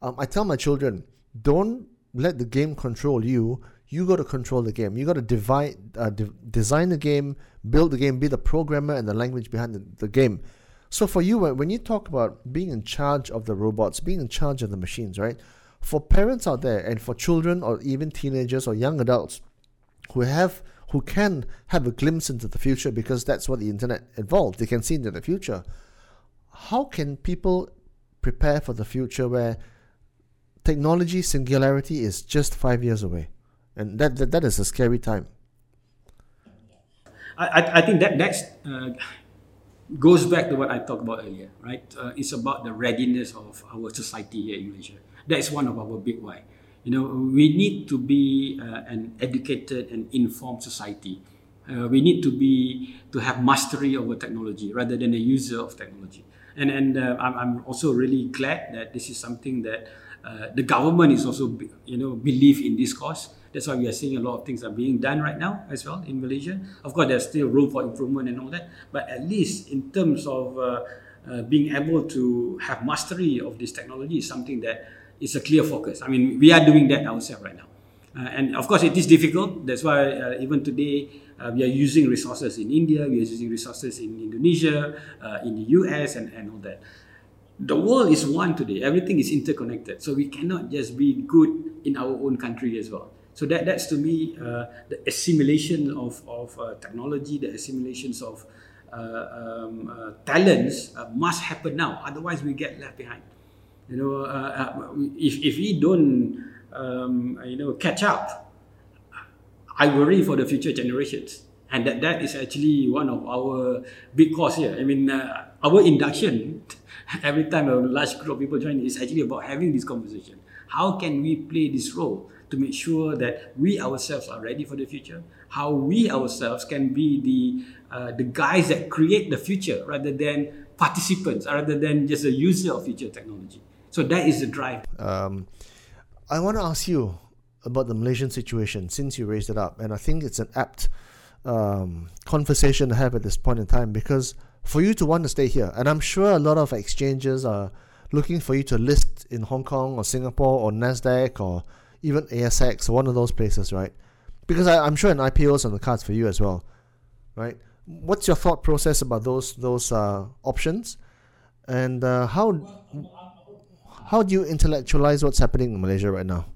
um, i tell my children don't let the game control you you got to control the game. You got to divide uh, de- design the game build the game be the programmer and the language behind the, the game. So for you when you talk about being in charge of the robots being in charge of the machines right? For parents out there and for children or even teenagers or young adults who have who can have a glimpse into the future because that's what the internet involves. They can see into the future. How can people prepare for the future where technology singularity is just five years away and that that, that is a scary time I, I, think that that's uh, goes back to what I talked about earlier, right? Uh, it's about the readiness of our society here in Malaysia. That is one of our big why. You know, we need to be uh, an educated and informed society. Uh, we need to be to have mastery over technology rather than a user of technology. And and uh, I'm, I'm also really glad that this is something that uh, the government is also you know believe in this cause. That's why we are seeing a lot of things are being done right now as well in Malaysia. Of course, there's still room for improvement and all that, but at least in terms of uh, uh, being able to have mastery of this technology is something that is a clear focus. I mean, we are doing that ourselves right now. Uh, and of course, it is difficult. That's why uh, even today uh, we are using resources in India, we are using resources in Indonesia, uh, in the US, and, and all that. The world is one today. Everything is interconnected. So we cannot just be good in our own country as well. So that, that's to me uh, the assimilation of, of uh, technology, the assimilations of um, talents must happen now. Otherwise, we get left behind. You know, if, if we don't um, you know, catch up, I worry for the future generations. And that, that is actually one of our big cause here. I mean, uh, our induction, *laughs* every time a large group of people join, is actually about having this conversation. How can we play this role to make sure that we ourselves are ready for the future? How we ourselves can be the, uh, the guys that create the future rather than participants, rather than just a user of future technology. So that is the drive. Um, I want to ask you about the Malaysian situation since you raised it up, and I think it's an apt um, conversation to have at this point in time because for you to want to stay here, and I'm sure a lot of exchanges are looking for you to list in Hong Kong or Singapore or Nasdaq or even ASX one of those places, right? Because I, am sure an IPO is on the cards for you as well, right? What's your thought process about those those uh, options, and uh, how how do you intellectualize what's happening in Malaysia right now?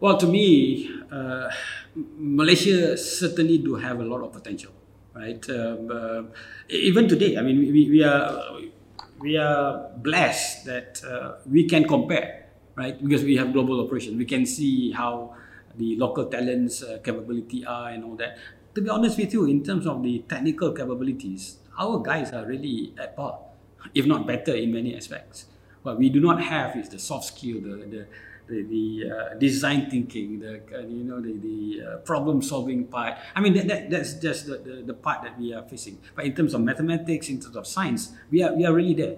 Well, to me, uh, Malaysia certainly do have a lot of potential, right? Um, uh, even today, I mean, we, we are we are blessed that uh, we can compare, right? Because we have global operations, we can see how the local talents uh, capability are and all that. To be honest with you, in terms of the technical capabilities, our guys are really at par if not better in many aspects. What we do not have is the soft skill, the the the, the uh, design thinking, the uh, you know the, the uh, problem solving part. I mean that, that that's just the, the, the, part that we are facing. But in terms of mathematics, in terms of science, we are we are really there.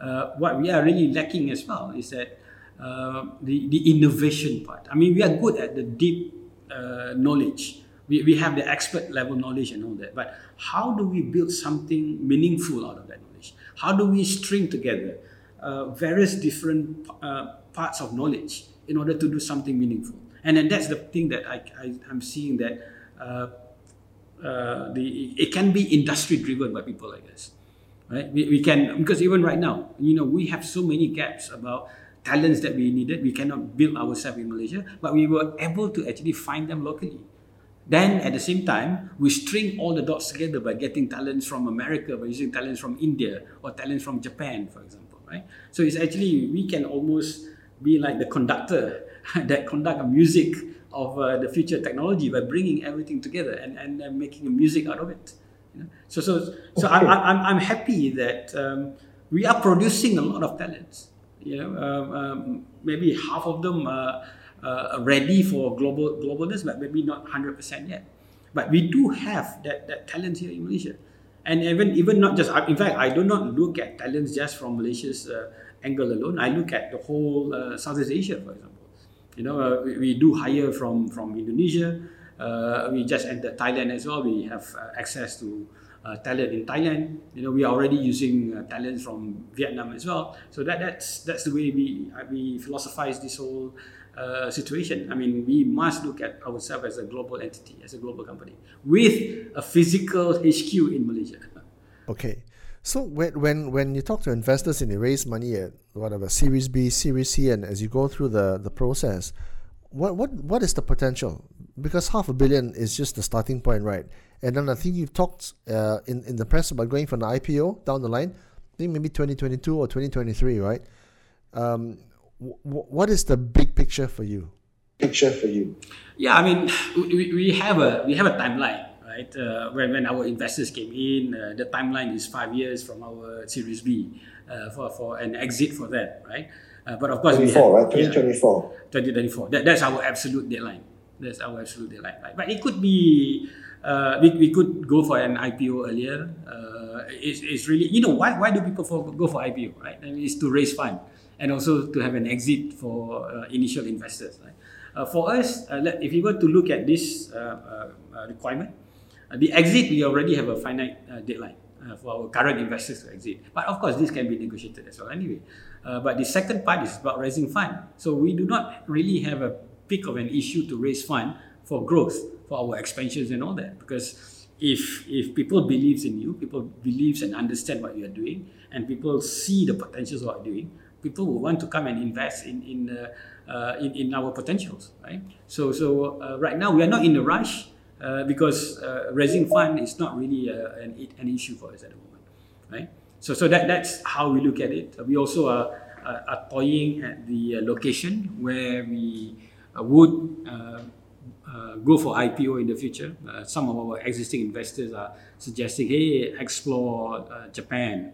Uh, what we are really lacking as well is that uh, the the innovation part. I mean we are good at the deep uh, knowledge. We, we have the expert level knowledge and all that. But how do we build something meaningful out of that? Knowledge? How do we string together uh, various different uh, parts of knowledge in order to do something meaningful? And then that's the thing that I, I, am seeing that uh, uh, the, it can be industry driven by people like us. Right? We, we can, because even right now, you know, we have so many gaps about talents that we needed. We cannot build ourselves in Malaysia, but we were able to actually find them locally. Then at the same time, we string all the dots together by getting talents from America, by using talents from India or talents from Japan, for example, right? So it's actually, we can almost be like the conductor *laughs* that conduct a music of uh, the future technology by bringing everything together and, and uh, making a music out of it. You know? So, so, so okay. I'm, I'm, I'm happy that um, we are producing a lot of talents. You know, um, um, maybe half of them uh, uh, ready for global globalness, but maybe not 100% yet. But we do have that, that talent here in Malaysia. And even even not just, in fact, I do not look at talents just from Malaysia's uh, angle alone. I look at the whole uh, Southeast Asia, for example. You know, uh, we, we, do hire from from Indonesia. Uh, we just entered Thailand as well. We have uh, access to talent in Thailand. You know, we are already using uh, talent from Vietnam as well. So that that's that's the way we we philosophize this whole uh, situation. I mean, we must look at ourselves as a global entity, as a global company, with a physical HQ in Malaysia. *laughs* Okay. So when when when you talk to investors and you raise money at whatever Series B, Series C, and as you go through the the process, what what what is the potential? Because half a billion is just the starting point, right? And then I think you've talked uh, in in the press about going for an IPO down the line. I think maybe 2022 or 2023, right? Um, w- what is the big picture for you? Picture for you. Yeah, I mean, we, we have a we have a timeline, right? Uh, when when our investors came in, uh, the timeline is five years from our Series B uh, for for an exit for that, right? Uh, but of course, 24, we have, right? 2024. Yeah, 2024. That, that's our absolute deadline. That's our absolute deadline, right? But it could be, uh, we, we could go for an IPO earlier. Uh, it's, it's really, you know, why, why do people for, go for IPO, right? And it's to raise fund and also to have an exit for uh, initial investors, right? Uh, for us, uh, if you were to look at this uh, requirement, the exit, we already have a finite deadline for our current investors to exit. But of course, this can be negotiated as well anyway. Uh, but the second part is about raising fund. So we do not really have a pick of an issue to raise fund for growth, for our expansions and all that. Because if if people believes in you, people believes and understand what you are doing, and people see the potentials of what you're doing, people will want to come and invest in in uh, uh, in, in our potentials, right? So so uh, right now we are not in a rush uh, because uh, raising fund is not really uh, an an issue for us at the moment, right? So, so that, that's how we look at it. We also are, are, toying at the location where we would uh, uh, go for IPO in the future. Uh, some of our existing investors are suggesting, hey, explore Japan,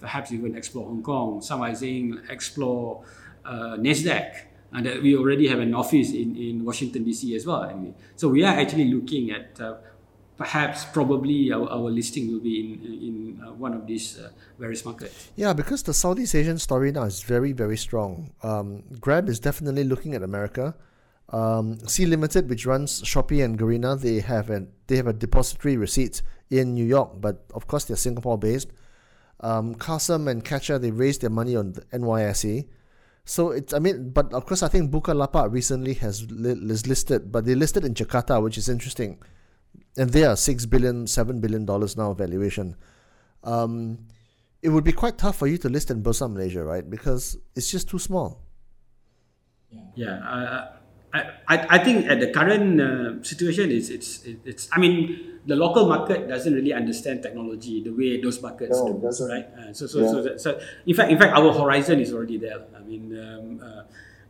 perhaps even explore Hong Kong. Some are saying explore NASDAQ. And that we already have an office in, in Washington, D.C. as well. Anyway. So we are actually looking at perhaps probably our, our listing will be in in uh, one of these uh, various markets. Yeah, because the Southeast Asian story now is very very strong. Um, Grab is definitely looking at America. Um, Sea Limited, which runs Shopee and Garena, they have an they have a depository receipt in New York, but of course they're Singapore based. Um, and Catcher they raised their money on the NYSE. So it's I mean, but of course I think Bukalapak recently has li- is listed, but they listed in Jakarta, which is interesting and they are six billion, seven billion dollars now valuation. Um, it would be quite tough for you to list in Bursa Malaysia, right? Because it's just too small. Yeah, uh, I, I, I think at the current uh, situation, it's, it's it's I mean the local market doesn't really understand technology the way those markets no, do, right? Uh, so so, yeah. so, so so in fact in fact our horizon is already there. I mean. Um, uh,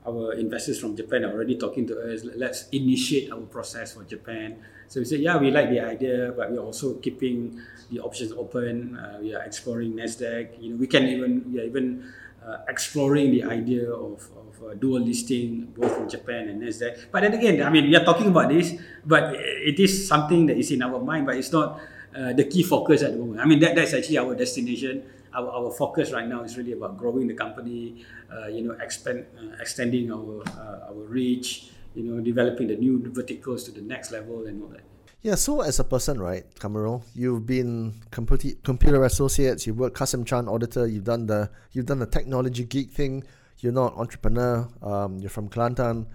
our investors from Japan are already talking to us. Let's initiate our process for Japan. So we said, yeah, we like the idea, but we're also keeping the options open. Uh, we are exploring Nasdaq. You know, we can even we are even uh, exploring the idea of, of uh, dual listing both in Japan and Nasdaq. But then again, I mean, we are talking about this, but it is something that is in our mind, but it's not uh, the key focus at the moment. I mean, that, that's actually our destination our, our focus right now is really about growing the company, uh, you know, expand, uh, extending our uh, our reach, you know, developing the new verticals to the next level and all that. Yeah, so as a person, right, Kamarul, you've been computer computer associates, you've worked Kassim Chan auditor, you've done the you've done the technology geek thing, you're not entrepreneur, um, you're from Kelantan.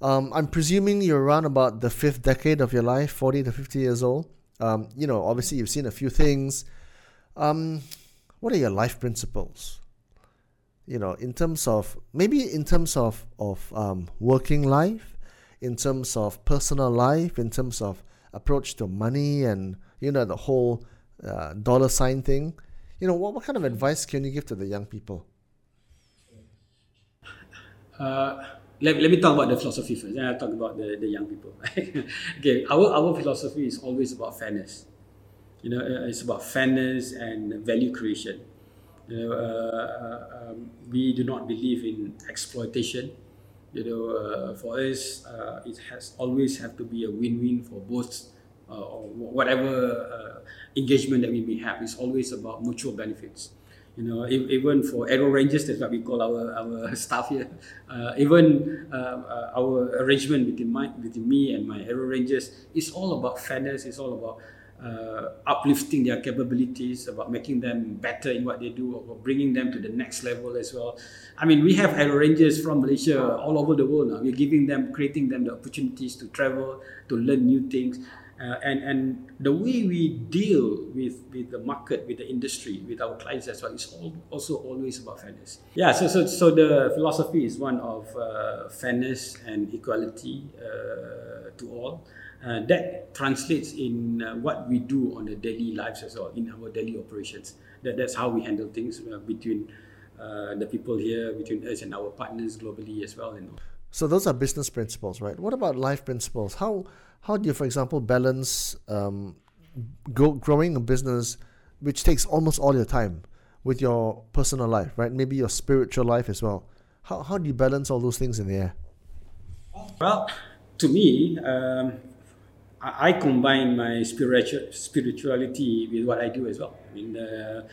Um, I'm presuming you're around about the fifth decade of your life, 40 to 50 years old. Um, you know, obviously you've seen a few things. Um, what are your life principles? You know, in terms of maybe in terms of of um, working life, in terms of personal life, in terms of approach to money, and you know the whole uh, dollar sign thing. You know, what, what kind of advice can you give to the young people? Uh, let, let me talk about the philosophy first. Then I'll talk about the, the young people. *laughs* okay, our, our philosophy is always about fairness. You know, uh, it's about fairness and value creation. You know, uh, uh, um, we do not believe in exploitation. You know, uh, for us, uh, it has always have to be a win-win for both, or whatever engagement that we may have. It's always about mutual benefits. You know, e- even for Aero Rangers, that's what we call our, our *laughs* staff here. Uh, even uh, our arrangement between, my, between me and my Aero Rangers is all about fairness, it's all about uh, uplifting their capabilities, about making them better in what they do, about bringing them to the next level as well. I mean, we have Aero Rangers from Malaysia all over the world now. We're giving them, creating them the opportunities to travel, to learn new things. Uh, and and the way we deal with with the market, with the industry, with our clients as well is all, also always about fairness. Yeah, so so so the philosophy is one of uh, fairness and equality uh, to all. Uh, that translates in uh, what we do on the daily lives as well, in our daily operations. That that's how we handle things uh, between the people here, between us and our partners globally as well. Know. So those are business principles, right? What about life principles? How how do you, for example, balance um, growing a business which takes almost all your time with your personal life, right? Maybe your spiritual life as well. How, how do you balance all those things in the air? Well, to me, um, I, I, combine my spiritual spirituality with what I do as well. I mean, uh,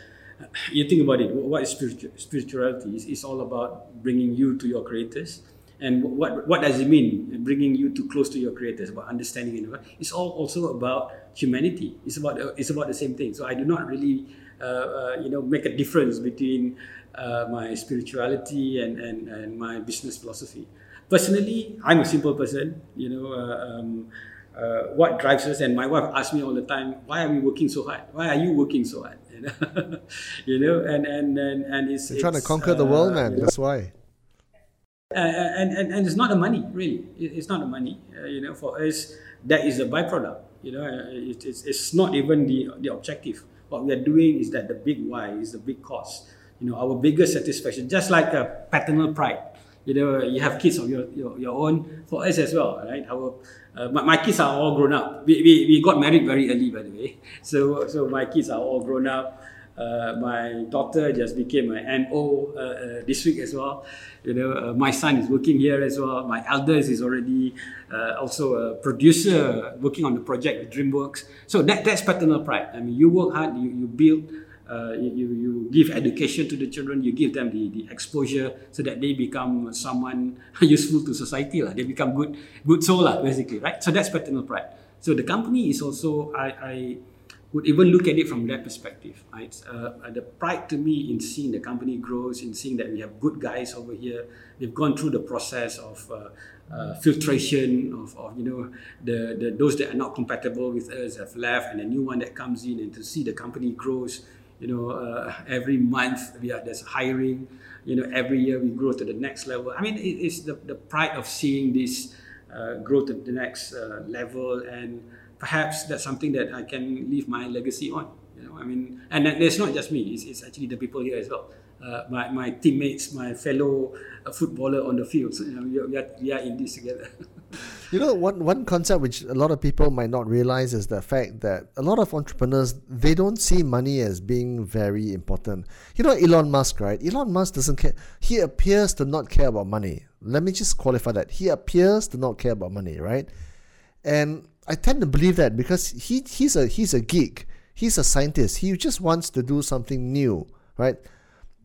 you think about it. What is spiritual, spirituality? It's, it's all about bringing you to your creators and what what does it mean bringing you too close to your creators about understanding it it's all also about humanity. It's about it's about the same thing. So i do not really uh, uh, you know make a difference between uh, my spirituality and, and and my business philosophy. Personally i'm a simple person you know uh, um, uh, what drives us and my wife asks me all the time why are we working so hard? Why are you working so hard? *laughs* You know, and and and, and it's You're trying to conquer the world man. That's why uh, and, and, and it's not the money really. It's not the money uh, you know for us that is a byproduct you know. Uh, it, it's, it's not even the, the objective. What we are doing is that the big why is the big cause you know our biggest satisfaction. Just like a paternal pride you know you have kids of your, your, your own for us as well right? Our uh, my, my kids are all grown up. We, we, we got married very early by the way. *laughs* So so my kids are all grown up uh, my daughter just became an NO uh, uh, this week as well. You know, uh, my son is working here as well. My eldest is already uh, also a producer working on the project with DreamWorks. So that, that's paternal pride. I mean, you work hard, you, you build, uh, you, you give education to the children, you give them the, the exposure so that they become someone *laughs* useful to society. They become good good soul, basically, right? So that's paternal pride. So the company is also, I, I would even look at it from that perspective. Right? Uh, the pride to me in seeing the company grows, in seeing that we have good guys over here. They've gone through the process of uh, uh, filtration of, of, you know the, the those that are not compatible with us have left, and a new one that comes in, and to see the company grows. You know, uh, every month we are there's hiring. You know, every year we grow to the next level. I mean, it, it's the, the pride of seeing this uh, grow to the next uh, level and perhaps that's something that I can leave my legacy on. You know, I mean, and it's not just me; it's, it's actually the people here as well. Uh, my, my teammates, my fellow uh, footballer on the field. So, you know, we, are, we are in this together. *laughs* you know, one, one concept which a lot of people might not realize is the fact that a lot of entrepreneurs, they don't see money as being very important. You know, Elon Musk, right? Elon Musk doesn't care. He appears to not care about money. Let me just qualify that. He appears to not care about money, right? And I tend to believe that because he he's a he's a geek. He's a scientist. He just wants to do something new, right?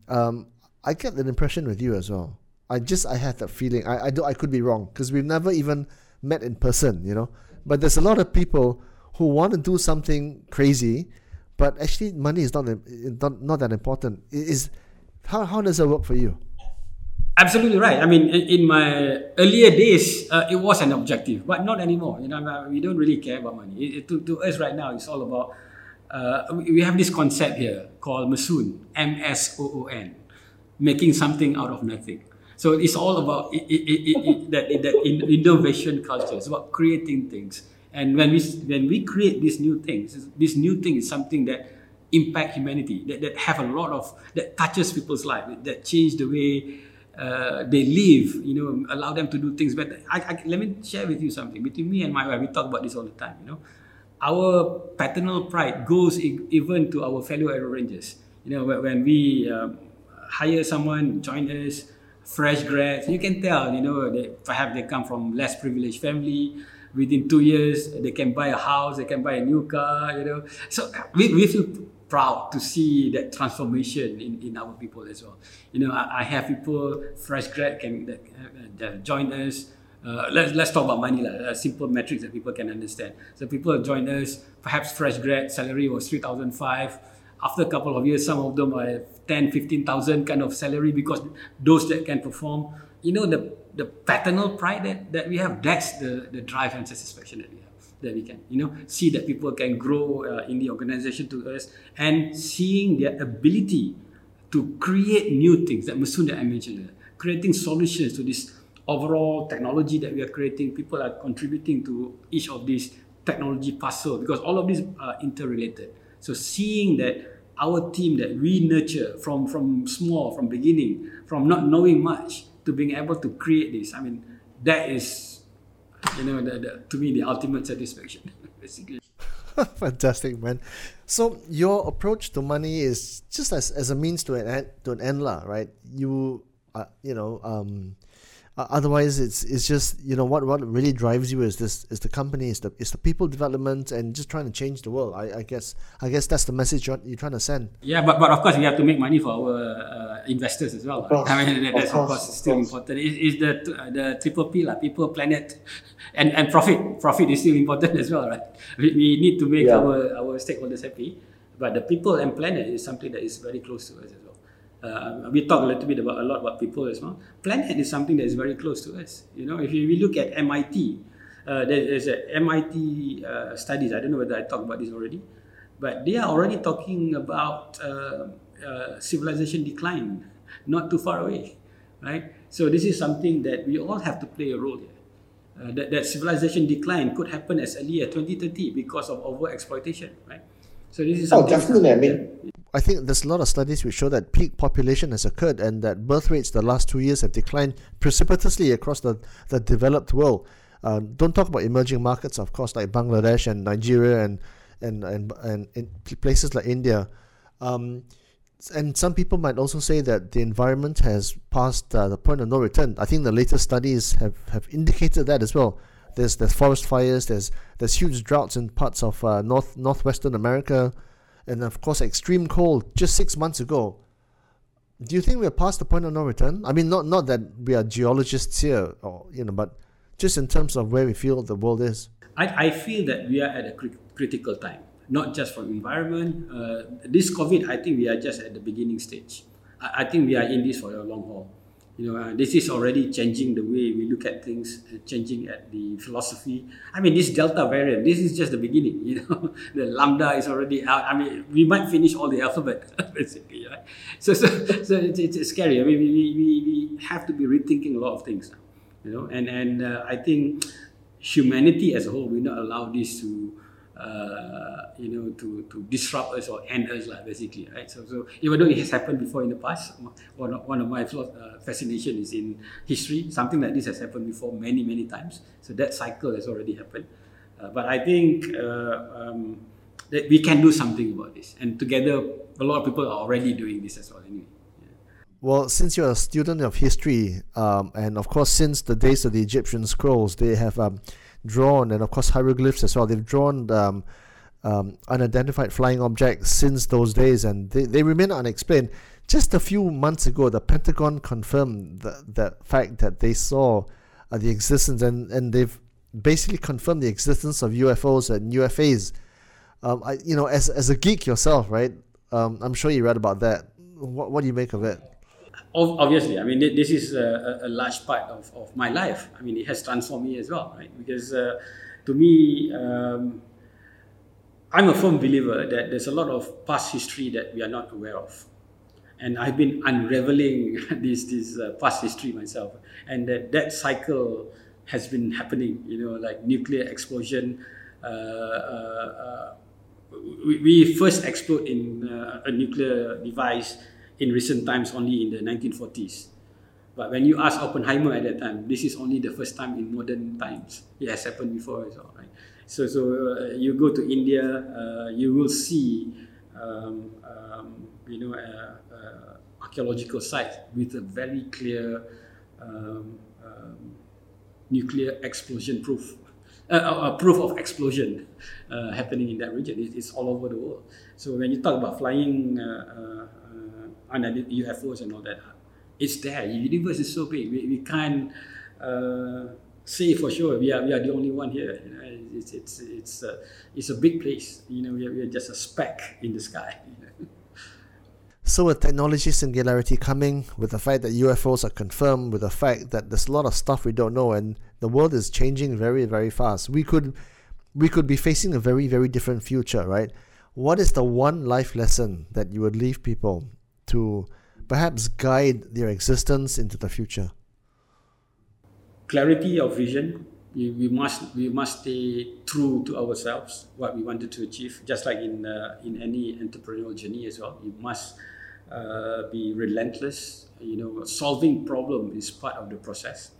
Um, I get that impression with you as well. I just I had that feeling. I I, do, I could be wrong because we've never even met in person, you know. But there's a lot of people who want to do something crazy, but actually money is not not, not that important. Is how how does it work for you? Absolutely right. I mean, in my earlier days, uh, it was an objective, but not anymore. You know, we don't really care about money. It, to, to us right now, it's all about. Uh, we have this concept here called Masoon, M S O O N, making something out of nothing. So it's all about it, that, that innovation culture. It's about creating things. And when we when we create these new things, this new thing is something that impact humanity, that, that have a lot of that touches people's life, that change the way uh, they live, you know, allow them to do things better. I, I, let me share with you something. Between me and my wife, we talk about this all the time, you know. Our paternal pride goes even to our fellow Aero Rangers. You know, when we um, hire someone, join us, fresh grads, you can tell, you know, they, perhaps they come from less privileged family. Within two years, they can buy a house, they can buy a new car, you know. So we, we feel proud to see that transformation in, in our people as well. You know, I, I have people fresh grad can that, uh, that join us. Uh, let's let's talk about money, like, uh, simple metrics that people can understand. So people join us, perhaps fresh grad salary was three thousand five. After a couple of years, some of them are 10, 15,000 kind of salary because those that can perform, you know, the the paternal pride that, that we have, that's the, the drive and satisfaction that we have that we can you know see that people can grow uh, in the organization to us and seeing their ability to create new things that Masoon that I mentioned creating solutions to this overall technology that we are creating. People are contributing to each of these technology puzzle because all of these are interrelated. So seeing that our team that we nurture from from small from beginning from not knowing much to being able to create this i mean that is you know, the, the, to me, the ultimate satisfaction, *laughs* basically. *laughs* Fantastic, man. So your approach to money is just as, as a means to an end, to an end, lah, right? You, uh, you know, um, uh, otherwise, it's it's just you know what what really drives you is this is the company is the is the people development and just trying to change the world. I, I guess I guess that's the message you're, you're trying to send. Yeah, but but of course we have to make money for our uh, investors as well. Course, I mean that, that's of course, course still course. important. It, it's the the triple P lah, people, planet, and and profit. Profit is still important as well, right? We, we need to make Yeah. our our stakeholders happy, but the people and planet is something that is very close to us as well. Uh, we talk a little bit about a lot about people as well. Planet is something that is very close to us. You know, if you, we look at MIT, uh, there is a MIT uh, studies. I don't know whether I talked about this already, but they are already talking about uh, uh, civilization decline, not too far away, right? So this is something that we all have to play a role here. Uh, that, that civilization decline could happen as early as 2030 because of over exploitation, right? So this is something. Oh, definitely. I mean, I think there's a lot of studies which show that peak population has occurred and that birth rates the last two years have declined precipitously across the, the developed world. Uh, don't talk about emerging markets, of course, like Bangladesh and Nigeria and and and, and, places like India. Um, and some people might also say that the environment has passed uh, the point of no return. I think the latest studies have, have indicated that as well. There's there's forest fires. There's there's huge droughts in parts of uh, north northwestern America, and of course extreme cold just six months ago. Do you think we're past the point of no return? I mean, not not that we are geologists here, or you know, but just in terms of where we feel the world is. I, I feel that we are at a cri- critical time, not just from environment. Uh, this COVID, I think we are just at the beginning stage. I, I think we are in this for a long haul. You know, uh, this is already changing the way we look at things, uh, changing at the philosophy. I mean, this Delta variant, this is just the beginning. *laughs* You know, the Lambda is already out. I mean, we might finish all the alphabet *laughs* basically, right? So, so, so it's, it's scary. I mean, we, we, we have to be rethinking a lot of things. You know, and and uh, I think humanity as a whole will not allow this to uh, you know to, to disrupt us or end us like basically right? So so even though it has happened before in the past one of, one of my uh, fascination is in history. Something like this has happened before many many times. So that cycle has already happened. Uh, but I think uh, um, that we can do something about this. And together a lot of people are already doing this as well anyway. Well, since you're a student of history, um, and of course, since the days of the Egyptian scrolls, they have um, drawn, and of course, hieroglyphs as well. They've drawn um, um, unidentified flying objects since those days, and they, they remain unexplained. Just a few months ago, the Pentagon confirmed the, the fact that they saw uh, the existence, and, and they've basically confirmed the existence of UFOs and UFAs. Um, I, you know, as, as a geek yourself, right? Um, I'm sure you read about that. What, what do you make of it? Ob- obviously, I mean, this is a, a a large part of, of my life. I mean, it has transformed me as well, right? Because uh, to me, um, I'm a firm believer that there's a lot of past history that we are not aware of. And I've been unraveling *laughs* this, this uh, past history myself. And that, that cycle has been happening, you know, like nuclear explosion. Uh, uh, uh, we, we first explode in uh, a nuclear device in recent times only in the 1940s. But when you ask Oppenheimer at that time, this is only the first time in modern times. It has happened before as well, right? So, so uh, you go to India, uh, you will see, um, um, you know, uh, uh, archaeological sites with a very clear um, um, nuclear explosion proof. *laughs* uh, a proof of explosion uh, happening in that region. It, it's all over the world. So when you talk about flying unidentified UFOs and all that, it's there. The universe is so big. We, we can't uh, say for sure we are, we are the only one here. You know, it's, it's, it's, uh, it's a big place. You know, we are, we are just a speck in the sky. *laughs* So, with technology singularity coming, with the fact that UFOs are confirmed, with the fact that there's a lot of stuff we don't know, and the world is changing very, very fast, we could, we could be facing a very, very different future, right? What is the one life lesson that you would leave people to perhaps guide their existence into the future? Clarity of vision. We, we must we must stay true to ourselves, what we wanted to achieve. Just like in uh, in any entrepreneurial journey as well, you must uh, be relentless. You know, solving problem is part of the process.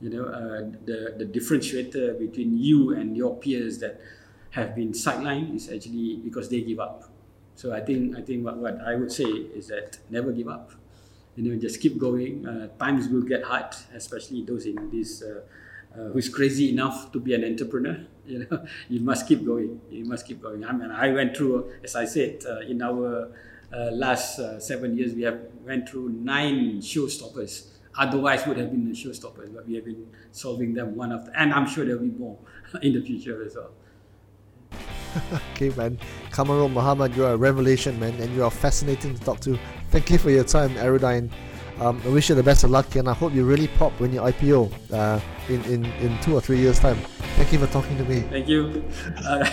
You know, uh, the the differentiator between you and your peers that have been sidelined is actually because they give up. So I think I think what, what I would say is that never give up. You know, just keep going. Uh, times will get hard, especially those in this uh, uh, who's crazy enough to be an entrepreneur. *laughs* You know, you must keep going. You must keep going. I mean, I went through, as I said, uh, in our uh, last uh, seven years, we have went through nine showstoppers. Otherwise, would have been the showstoppers, but we have been solving them one after, and I'm sure there'll be more *laughs* in the future as well. *laughs* okay, man. Kamarul Muhammad, you're a revelation, man, and you are fascinating to talk to. Thank you for your time, Aerodyne. Um, I wish you the best of luck, and I hope you really pop when you IPO uh, in, in, in two or three years' time. Thank you for talking to me. Thank you. *laughs* Uh,